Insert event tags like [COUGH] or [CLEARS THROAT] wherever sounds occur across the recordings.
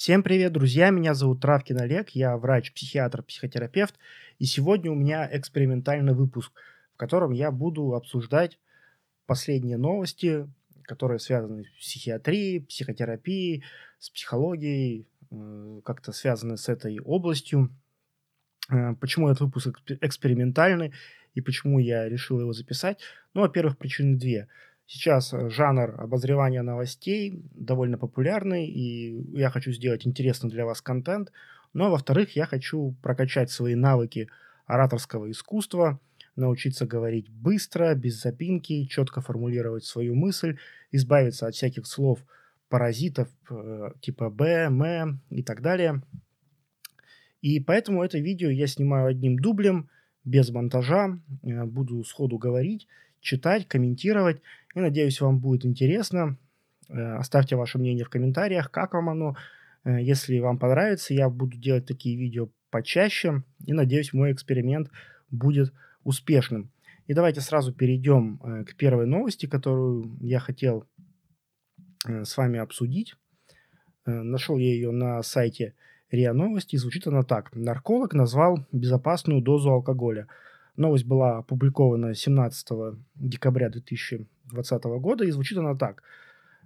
Всем привет, друзья! Меня зовут Травкин Олег, я врач, психиатр, психотерапевт, и сегодня у меня экспериментальный выпуск, в котором я буду обсуждать последние новости, которые связаны с психиатрией, психотерапией, с психологией, э, как-то связаны с этой областью. Э, почему этот выпуск экспериментальный и почему я решил его записать? Ну, во-первых, причины две – Сейчас э, жанр обозревания новостей довольно популярный, и я хочу сделать интересный для вас контент. Но, во-вторых, я хочу прокачать свои навыки ораторского искусства, научиться говорить быстро, без запинки, четко формулировать свою мысль, избавиться от всяких слов паразитов э, типа «б», «м» и так далее. И поэтому это видео я снимаю одним дублем, без монтажа, э, буду сходу говорить, читать, комментировать. И надеюсь, вам будет интересно. Э, оставьте ваше мнение в комментариях, как вам оно. Э, если вам понравится, я буду делать такие видео почаще. И надеюсь, мой эксперимент будет успешным. И давайте сразу перейдем э, к первой новости, которую я хотел с вами обсудить. Нашел я ее на сайте РИА Новости. Звучит она так. Нарколог назвал безопасную дозу алкоголя – Новость была опубликована 17 декабря 2020 года, и звучит она так.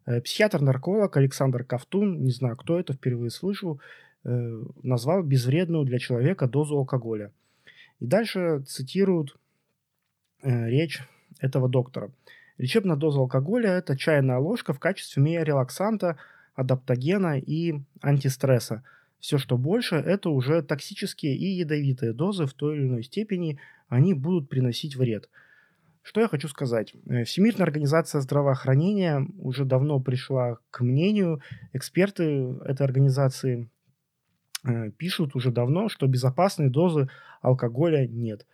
Э, психиатр-нарколог Александр Ковтун, не знаю, кто это, впервые слышу, э, назвал безвредную для человека дозу алкоголя. И дальше цитируют э, речь этого доктора. Лечебная доза алкоголя – это чайная ложка в качестве миорелаксанта, адаптогена и антистресса – все, что больше, это уже токсические и ядовитые дозы в той или иной степени, они будут приносить вред. Что я хочу сказать? Э, Всемирная организация здравоохранения уже давно пришла к мнению, эксперты этой организации э, пишут уже давно, что безопасной дозы алкоголя нет.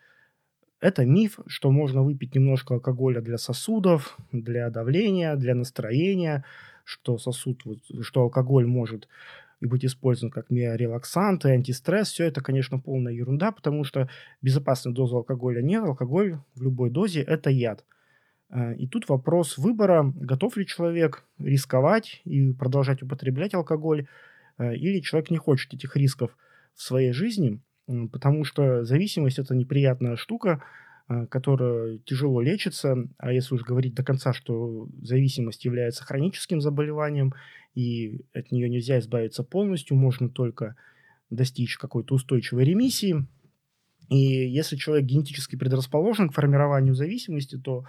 Это миф, что можно выпить немножко алкоголя для сосудов, для давления, для настроения, что сосуд, что алкоголь может и быть использован как миорелаксант и антистресс, все это, конечно, полная ерунда, потому что безопасной дозы алкоголя нет. Алкоголь в любой дозе – это яд. Э, и тут вопрос выбора, готов ли человек рисковать и продолжать употреблять алкоголь, э, или человек не хочет этих рисков в своей жизни, потому что зависимость – это неприятная штука, которая тяжело лечится, а если уж говорить до конца, что зависимость является хроническим заболеванием, и от нее нельзя избавиться полностью, можно только достичь какой-то устойчивой ремиссии. И если человек генетически предрасположен к формированию зависимости, то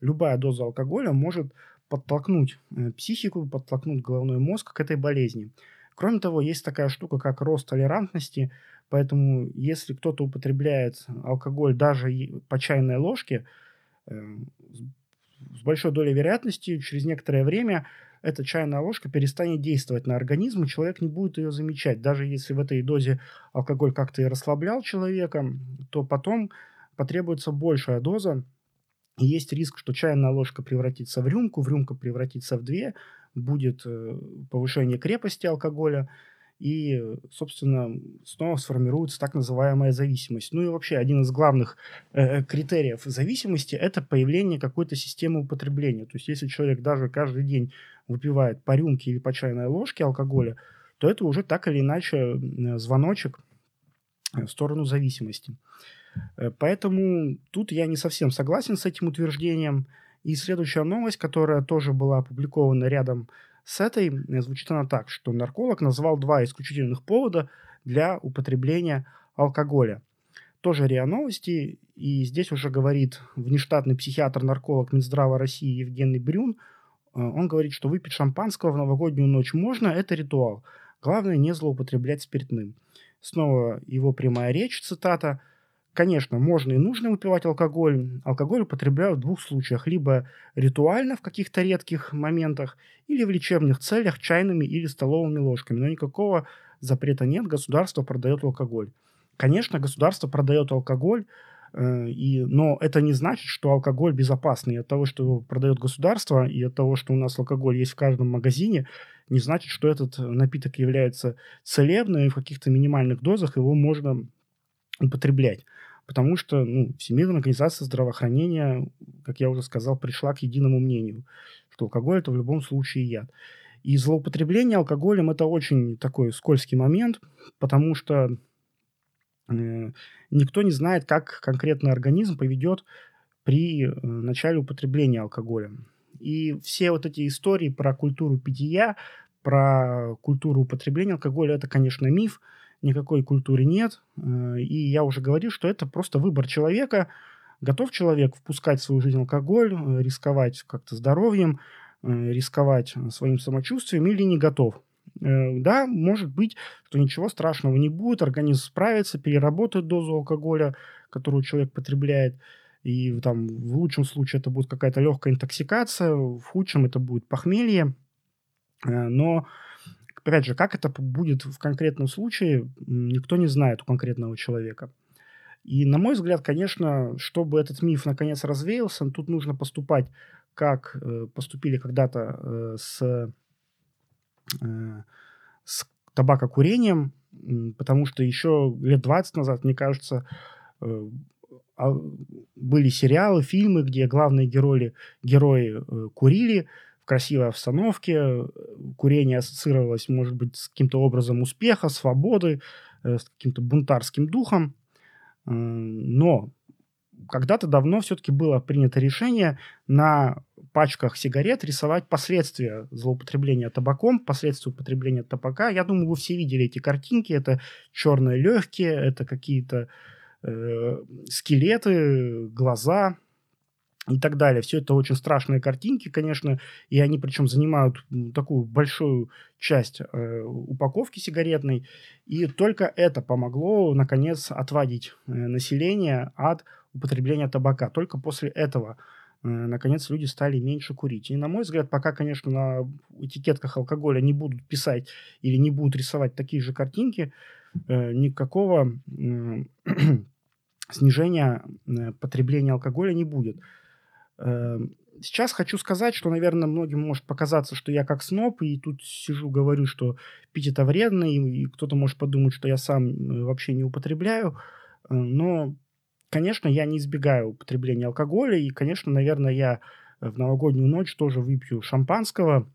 любая доза алкоголя может подтолкнуть э, психику, подтолкнуть головной мозг к этой болезни. Кроме того, есть такая штука, как рост толерантности, поэтому если кто-то употребляет алкоголь даже по чайной ложке, э, с большой долей вероятности через некоторое время эта чайная ложка перестанет действовать на организм, и человек не будет ее замечать. Даже если в этой дозе алкоголь как-то и расслаблял человека, то потом потребуется большая доза, и есть риск, что чайная ложка превратится в рюмку, в рюмка превратится в две, будет э, повышение крепости алкоголя, и, собственно, снова сформируется так называемая зависимость. Ну и вообще один из главных э, критериев зависимости – это появление какой-то системы употребления. То есть если человек даже каждый день выпивает по рюмке или по чайной ложке алкоголя, то это уже так или иначе звоночек в сторону зависимости. Э, поэтому тут я не совсем согласен с этим утверждением. И следующая новость, которая тоже была опубликована рядом с этой э, звучит она так, что нарколог назвал два исключительных повода для употребления алкоголя. Тоже РИА Новости, и здесь уже говорит внештатный психиатр-нарколог Минздрава России Евгений Брюн. Э, он говорит, что выпить шампанского в новогоднюю ночь можно, это ритуал. Главное не злоупотреблять спиртным. Снова его прямая речь, цитата – Конечно, можно и нужно выпивать алкоголь. Алкоголь употребляют в двух случаях. Либо ритуально в каких-то редких моментах, или в лечебных целях чайными или столовыми ложками. Но никакого запрета нет, государство продает алкоголь. Конечно, государство продает алкоголь, э, и, но это не значит, что алкоголь безопасный. От того, что продает государство, и от того, что у нас алкоголь есть в каждом магазине, не значит, что этот напиток является целебным, и в каких-то минимальных дозах его можно употреблять. Потому что ну, Всемирная организация здравоохранения, как я уже сказал, пришла к единому мнению, что алкоголь это в любом случае яд. И злоупотребление алкоголем это очень такой скользкий момент, потому что э, никто не знает, как конкретно организм поведет при э, начале употребления алкоголя. И все вот эти истории про культуру питья, про культуру употребления алкоголя, это, конечно, миф, никакой культуры нет. Э, и я уже говорил, что это просто выбор человека. Готов человек впускать в свою жизнь алкоголь, э, рисковать как-то здоровьем, Э, рисковать своим самочувствием или не готов. Да, может быть, что ничего страшного не будет, организм справится, переработает дозу алкоголя, которую человек потребляет, и там в лучшем случае это будет какая-то легкая интоксикация, в худшем это будет похмелье. Но, опять же, как это будет в конкретном случае, никто не знает у конкретного человека. И, на мой взгляд, конечно, чтобы этот миф наконец развеялся, тут нужно поступать как э, поступили когда-то э, с, э, с табакокурением, потому что еще лет 20 назад, мне кажется, э, а, были сериалы, фильмы, где главные герои, герои э, курили красивой обстановке, курение ассоциировалось, может быть, с каким-то образом успеха, свободы, э, с каким-то бунтарским духом. Э, но когда-то давно все-таки было принято решение на пачках сигарет рисовать последствия злоупотребления табаком, последствия употребления табака. Я думаю, вы все видели эти картинки. Это черные легкие, это какие-то э, скелеты, глаза и так далее. Все это очень страшные картинки, конечно, и они причем занимают такую большую часть э, упаковки сигаретной. И только это помогло, наконец, отводить э, население от употребления табака. Только после этого, э, наконец, люди стали меньше курить. И, на мой взгляд, пока, конечно, на этикетках алкоголя не будут писать или не будут рисовать такие же картинки, э, никакого [CLEARS THROAT] э, снижения потребления алкоголя не будет. Сейчас хочу сказать, что, наверное, многим может показаться, что я как сноб, и тут сижу, говорю, что пить это вредно, и, и кто-то может подумать, что я сам вообще не употребляю. Но Конечно, я не избегаю употребления алкоголя, и, конечно, наверное, я в новогоднюю ночь тоже выпью шампанского,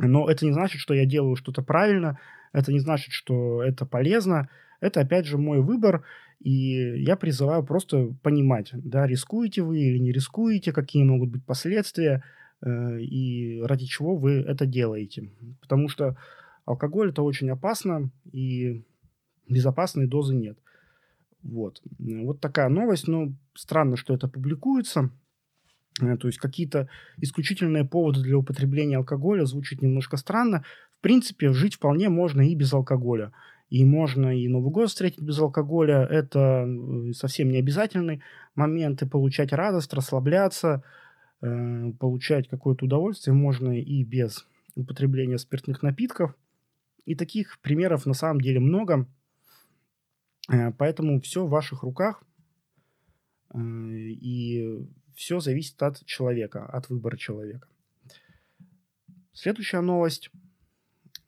но это не значит, что я делаю что-то правильно, это не значит, что это полезно. Это, опять же, мой выбор, и я призываю просто понимать, да, рискуете вы или не рискуете, какие могут быть последствия, э, и ради чего вы это делаете. Потому что алкоголь это очень опасно, и безопасной дозы нет. Вот. Вот такая новость. Но странно, что это публикуется. Э, то есть какие-то исключительные поводы для употребления алкоголя звучит немножко странно. В принципе, жить вполне можно и без алкоголя. И можно и Новый год встретить без алкоголя. Это совсем не обязательный момент. И получать радость, расслабляться, э, получать какое-то удовольствие можно и без употребления спиртных напитков. И таких примеров на самом деле много. Э, поэтому все в ваших руках, э, и все зависит от человека, от выбора человека. Следующая новость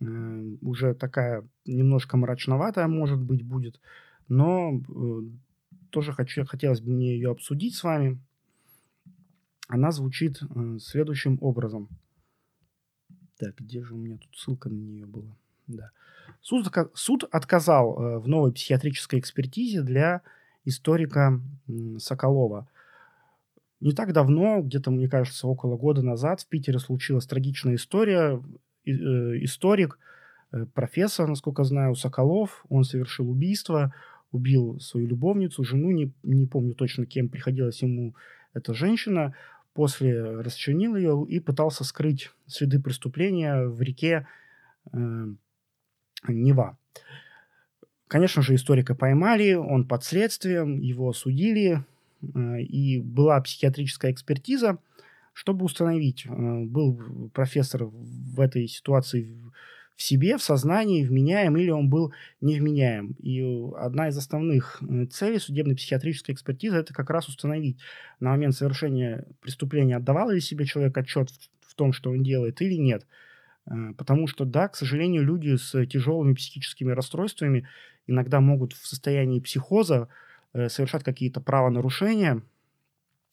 уже такая немножко мрачноватая, может быть, будет, но тоже хочу, хотелось бы мне ее обсудить с вами. Она звучит следующим образом. Так, где же у меня тут ссылка на нее была? Да. Суд, суд отказал э, в новой психиатрической экспертизе для историка Соколова. Не так давно, где-то, мне кажется, около года назад в Питере случилась трагичная история. Э, историк, э, профессор, насколько знаю, Соколов, он совершил убийство, убил свою любовницу, жену, не, не помню точно, кем приходилась ему эта женщина, после расчленил ее и пытался скрыть следы преступления в реке Нева. Конечно же, историка поймали, он под следствием, его осудили, э, и была психиатрическая экспертиза, чтобы установить, э, был профессор в этой ситуации в себе, в сознании, вменяем или он был невменяем. И одна из основных э, целей судебной психиатрической экспертизы – это как раз установить на момент совершения преступления, отдавал ли себе человек отчет в том, что он делает, или нет – Э, потому что, да, к сожалению, люди с тяжелыми психическими расстройствами иногда могут в состоянии психоза э, совершать какие-то правонарушения, э,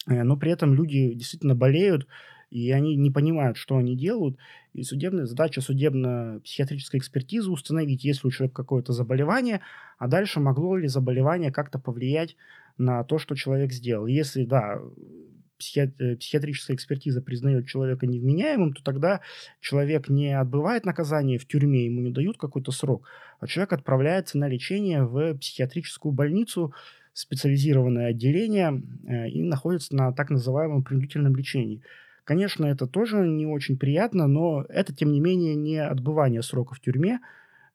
но при этом люди действительно болеют, и они не понимают, что они делают. И судебная задача судебно-психиатрической экспертизы установить, есть ли у человека какое-то заболевание, а дальше могло ли заболевание как-то повлиять на то, что человек сделал. Если, да, психи... психиатрическая экспертиза признает человека невменяемым, то тогда человек не отбывает наказание в тюрьме, ему не дают какой-то срок, а человек отправляется на лечение в психиатрическую больницу, специализированное отделение э, и находится на так называемом принудительном лечении. Конечно, это тоже не очень приятно, но это, тем не менее, не отбывание срока в тюрьме.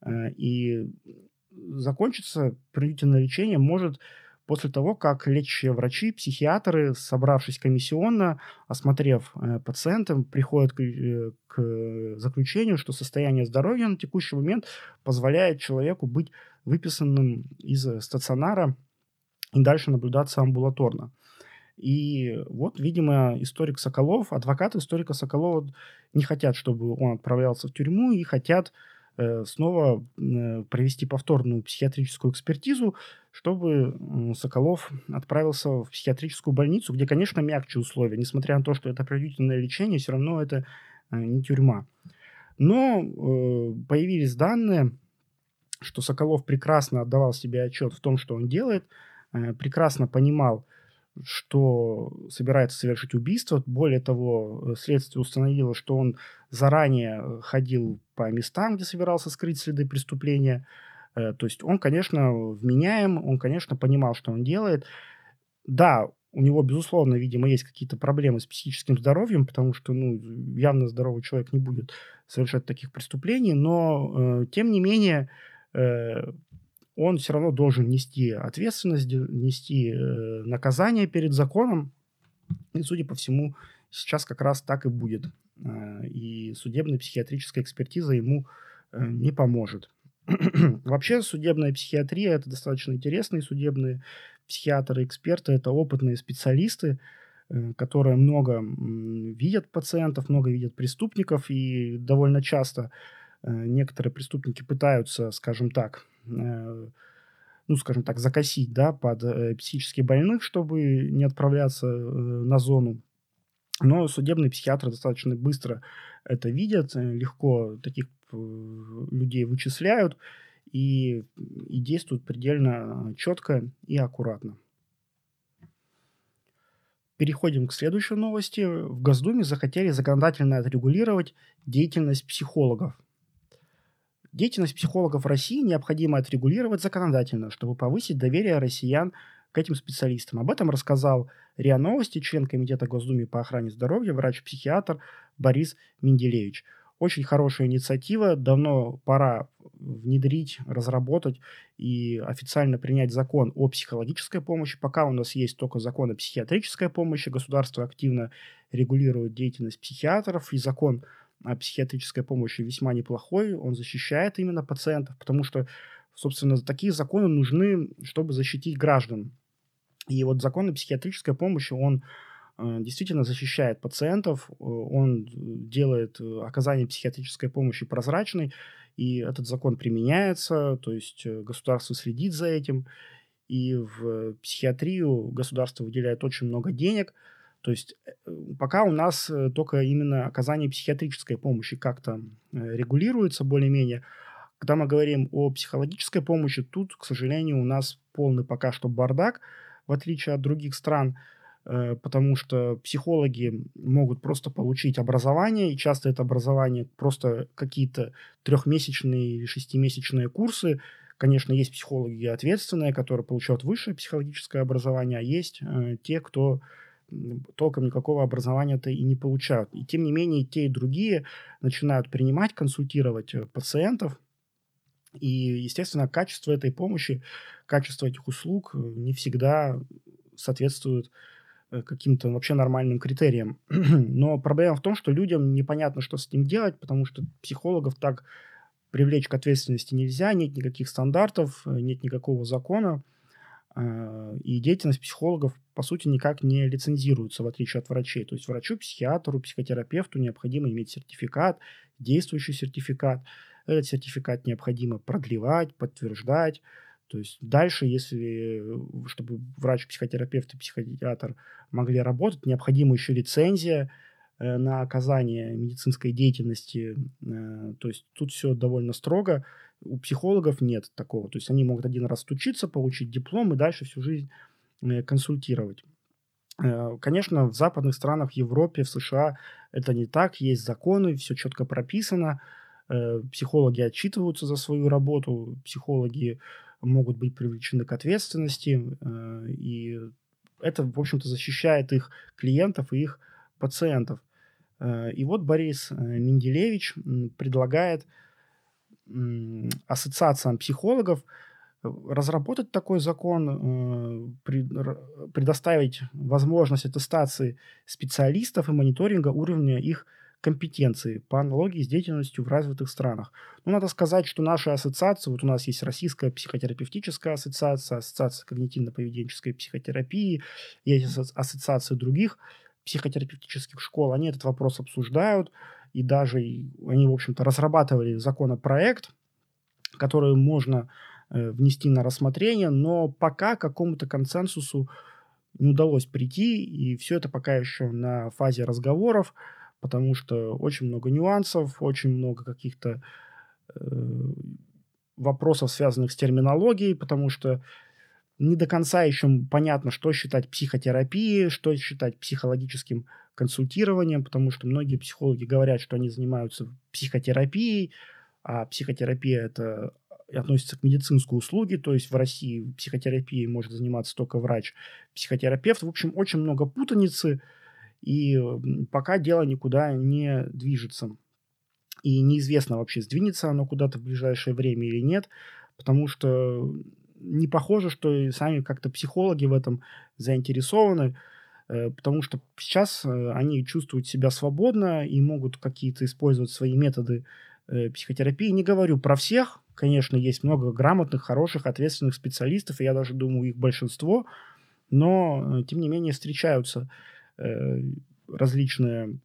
Э, и закончится принудительное лечение может после того, как лечащие врачи, психиатры, собравшись комиссионно, осмотрев э, пациента, приходят к, э, к заключению, что состояние здоровья на текущий момент позволяет человеку быть выписанным из стационара дальше наблюдаться амбулаторно. И вот, видимо, историк Соколов, адвокат историка Соколова не хотят, чтобы он отправлялся в тюрьму и хотят э, снова э, провести повторную психиатрическую экспертизу, чтобы э, Соколов отправился в психиатрическую больницу, где, конечно, мягче условия. Несмотря на то, что это принудительное лечение, все равно это э, не тюрьма. Но э, появились данные, что Соколов прекрасно отдавал себе отчет в том, что он делает, прекрасно понимал, что собирается совершить убийство. Более того, э, следствие установило, что он заранее э, ходил по местам, где собирался скрыть следы преступления. Э, то есть он, конечно, вменяем, он, конечно, понимал, что он делает. Да, у него, безусловно, видимо, есть какие-то проблемы с психическим здоровьем, потому что, ну, явно здоровый человек не будет совершать таких преступлений, но, э, тем не менее, э, он все равно должен нести ответственность, нести э, наказание перед законом. И, судя по всему, сейчас как раз так и будет. Э, и судебная психиатрическая экспертиза ему э, не поможет. [CLEARS THROAT] Вообще судебная психиатрия – это достаточно интересные судебные психиатры, эксперты, это опытные специалисты, которые много видят пациентов, много видят преступников, и довольно часто э, некоторые преступники пытаются, скажем так, Э, ну, скажем так, закосить, да, под э, психически больных, чтобы не отправляться э, на зону. Но судебные психиатры достаточно быстро это видят, легко таких людей вычисляют и, и действуют предельно четко и аккуратно. Переходим к следующей новости. В Госдуме захотели законодательно отрегулировать деятельность психологов – Деятельность психологов в России необходимо отрегулировать законодательно, чтобы повысить доверие россиян к этим специалистам. Об этом рассказал РИА Новости, член Комитета Госдумы по охране здоровья, врач-психиатр Борис Менделевич. Очень хорошая инициатива, давно пора внедрить, разработать и официально принять закон о психологической помощи. Пока у нас есть только закон о психиатрической помощи, государство активно регулирует деятельность психиатров, и закон психиатрической помощи весьма неплохой, он защищает именно пациентов, потому что, собственно, такие законы нужны, чтобы защитить граждан. И вот закон о психиатрической помощи, он э, действительно защищает пациентов, э, он делает э, оказание психиатрической помощи прозрачной, и этот закон применяется, то есть государство следит за этим, и в психиатрию государство выделяет очень много денег – то есть э, пока у нас э, только именно оказание психиатрической помощи как-то э, регулируется более-менее. Когда мы говорим о психологической помощи, тут, к сожалению, у нас полный пока что бардак, в отличие от других стран, потому что психологи могут просто получить образование, и часто это образование просто какие-то трехмесячные или шестимесячные курсы. Конечно, есть психологи ответственные, которые получают высшее психологическое образование, а есть те, кто толком никакого образования-то и не получают. И тем не менее, те и другие начинают принимать, консультировать э, пациентов. И, естественно, качество этой помощи, качество этих услуг э, не всегда соответствует э, каким-то вообще нормальным критериям. [CLEARS THROAT] Но проблема в том, что людям непонятно, что с ним делать, потому что психологов так привлечь к ответственности нельзя, нет никаких стандартов, нет никакого закона. И деятельность психологов, по сути, никак не лицензируется, в отличие от врачей. То есть врачу, психиатру, психотерапевту необходимо иметь сертификат, действующий сертификат. Этот сертификат необходимо продлевать, подтверждать. То есть дальше, если, чтобы врач, психотерапевт и психиатр могли работать, необходима еще лицензия, э, на оказание медицинской деятельности. Э, то есть тут все довольно строго. У психологов нет такого. То есть они могут один раз учиться, получить диплом и дальше всю жизнь э, консультировать. Э, конечно, в западных странах, в Европе, в США это не так. Есть законы, все четко прописано. Э, психологи отчитываются за свою работу, психологи могут быть привлечены к ответственности, э, и это, в общем-то, защищает их клиентов и их пациентов. И вот Борис Менделевич предлагает ассоциациям психологов разработать такой закон, э, предоставить возможность аттестации специалистов и мониторинга уровня их компетенции по аналогии с деятельностью в развитых странах. Ну, надо сказать, что наши ассоциации, вот у нас есть Российская психотерапевтическая ассоциация, Ассоциация когнитивно-поведенческой психотерапии, есть ассоциации других психотерапевтических школ, они этот вопрос обсуждают, и даже они, в общем-то, разрабатывали законопроект, который можно внести на рассмотрение, но пока какому-то консенсусу не удалось прийти, и все это пока еще на фазе разговоров, потому что очень много нюансов, очень много каких-то э, вопросов, связанных с терминологией, потому что не до конца еще понятно, что считать психотерапией, что считать психологическим консультированием, потому что многие психологи говорят, что они занимаются психотерапией, а психотерапия это относится к медицинской услуге, то есть в России психотерапией может заниматься только врач-психотерапевт. В общем, очень много путаницы, и пока дело никуда не движется. И неизвестно вообще, сдвинется оно куда-то в ближайшее время или нет, потому что не похоже, что и сами как-то психологи в этом заинтересованы, э, потому что сейчас э, они чувствуют себя свободно и могут какие-то использовать свои методы э, психотерапии. Не говорю про всех, Конечно, есть много грамотных, хороших, ответственных специалистов, и я даже думаю, их большинство, но, э, тем не менее, встречаются э, различные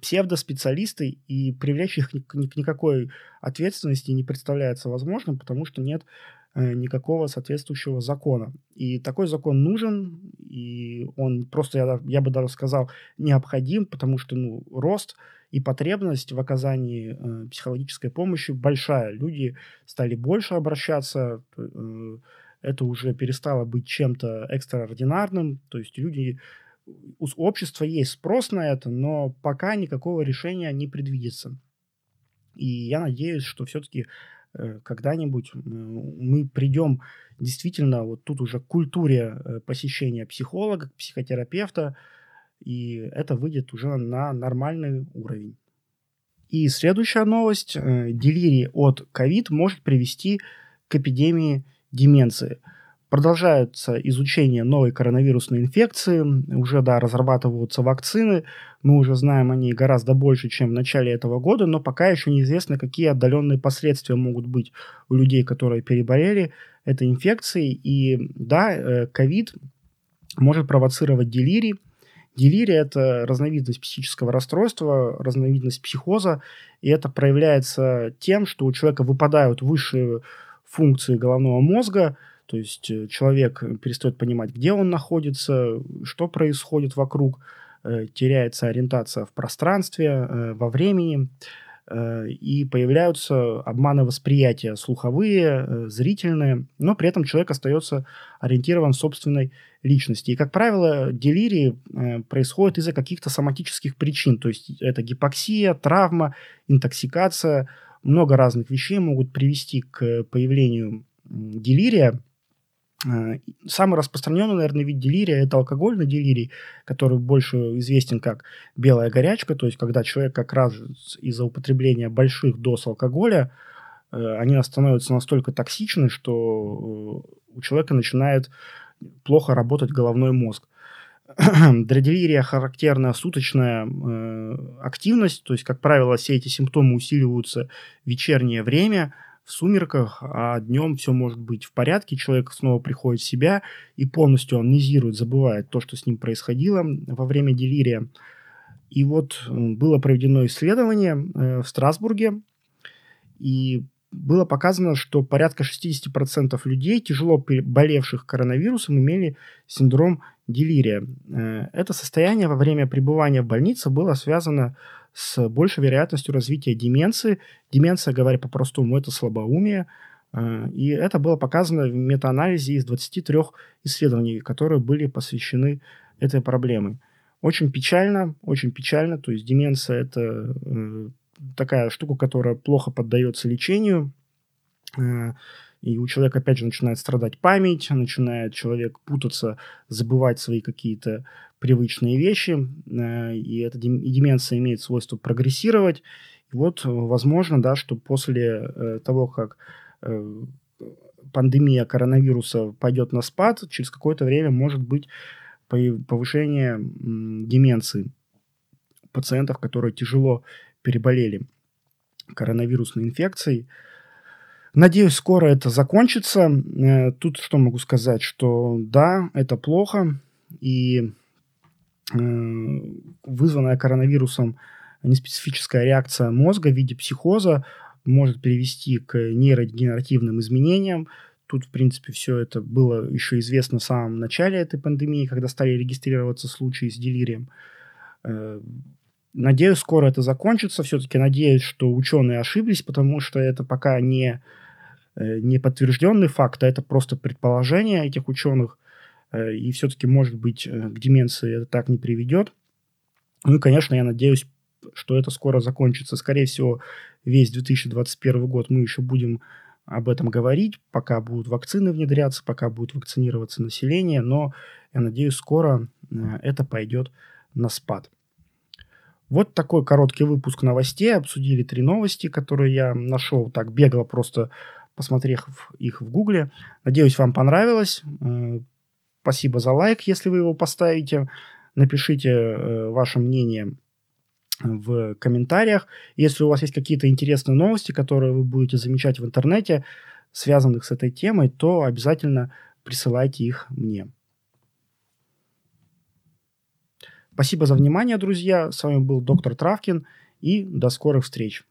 псевдоспециалисты, и привлечь их к никакой ответственности не представляется возможным, потому что нет э, никакого соответствующего закона. И такой закон нужен, и он просто, я, я бы даже сказал, необходим, потому что ну, рост – и потребность в оказании э, психологической помощи большая. Люди стали больше обращаться, э, это уже перестало быть чем-то экстраординарным, то есть люди, у общества есть спрос на это, но пока никакого решения не предвидится. И я надеюсь, что все-таки э, когда-нибудь э, мы придем действительно вот тут уже к культуре э, посещения психолога, психотерапевта, и это выйдет уже на нормальный уровень. И следующая новость. Э, делирий от COVID может привести к эпидемии деменции. Продолжается изучение новой коронавирусной инфекции. Уже, да, разрабатываются вакцины. Мы уже знаем о ней гораздо больше, чем в начале этого года, но пока еще неизвестно, какие отдаленные последствия могут быть у людей, которые переболели этой инфекцией. И да, ковид э, может провоцировать делирий, Делирия – это разновидность психического расстройства, разновидность психоза, и это проявляется тем, что у человека выпадают высшие функции головного мозга, то есть э, человек перестает понимать, где он находится, что происходит вокруг, э, теряется ориентация в пространстве, э, во времени – и появляются обманы восприятия слуховые, э, зрительные, но при этом человек остается ориентирован в собственной личности. И, как правило, делирии э, происходят из-за каких-то соматических причин, то есть это гипоксия, травма, интоксикация, много разных вещей могут привести к появлению делирия, Э, самый распространенный, наверное, вид делирия – это алкогольный делирий, который больше известен как белая горячка, то есть когда человек как раз из-за употребления больших доз алкоголя, э, они становятся настолько токсичны, что э, у человека начинает плохо работать головной мозг. [CLEARS THROAT] Для делирия характерна суточная активность, то есть, как правило, все эти симптомы усиливаются в вечернее время – в сумерках, а днем все может быть в порядке, человек снова приходит в себя и полностью амнезирует, забывает то, что с ним происходило во время делирия. И вот было проведено исследование э, в Страсбурге, и было показано, что порядка 60% людей, тяжело болевших коронавирусом, имели синдром делирия. Э, это состояние во время пребывания в больнице было связано с большей вероятностью развития деменции. Деменция, говоря по-простому, это слабоумие. Э, и это было показано в метаанализе из 23 исследований, которые были посвящены этой проблеме. Очень печально, очень печально. То есть деменция – это э, такая штука, которая плохо поддается лечению. И у человека, опять же, начинает страдать память, начинает человек путаться, забывать свои какие-то привычные вещи, э, и эта деменция имеет свойство прогрессировать. И вот, возможно, да, что после э, того, как э, пандемия коронавируса пойдет на спад, через какое-то время может быть повышение деменции пациентов, которые тяжело переболели коронавирусной инфекцией. Надеюсь, скоро это закончится. Э, тут что могу сказать, что да, это плохо, и э, вызванная коронавирусом неспецифическая реакция мозга в виде психоза может привести к нейродегенеративным изменениям. Тут, в принципе, все это было еще известно в самом начале этой пандемии, когда стали регистрироваться случаи с делирием. Э, надеюсь, скоро это закончится. Все-таки надеюсь, что ученые ошиблись, потому что это пока не Э, не подтвержденный факт, а это просто предположение этих ученых, э, и все-таки, может быть, э, к деменции это так не приведет. Ну и, конечно, я надеюсь, что это скоро закончится. Скорее всего, весь 2021 год мы еще будем об этом говорить, пока будут вакцины внедряться, пока будет вакцинироваться население, но я надеюсь, скоро это пойдет на спад. Вот такой короткий выпуск новостей. Обсудили три новости, которые я нашел так бегло просто посмотрев их в Гугле. Надеюсь, вам понравилось. Спасибо за лайк, если вы его поставите. Напишите э, ваше мнение в комментариях. Если у вас есть какие-то интересные новости, которые вы будете замечать в интернете, связанных с этой темой, то обязательно присылайте их мне. Спасибо за внимание, друзья. С вами был доктор Травкин и до скорых встреч.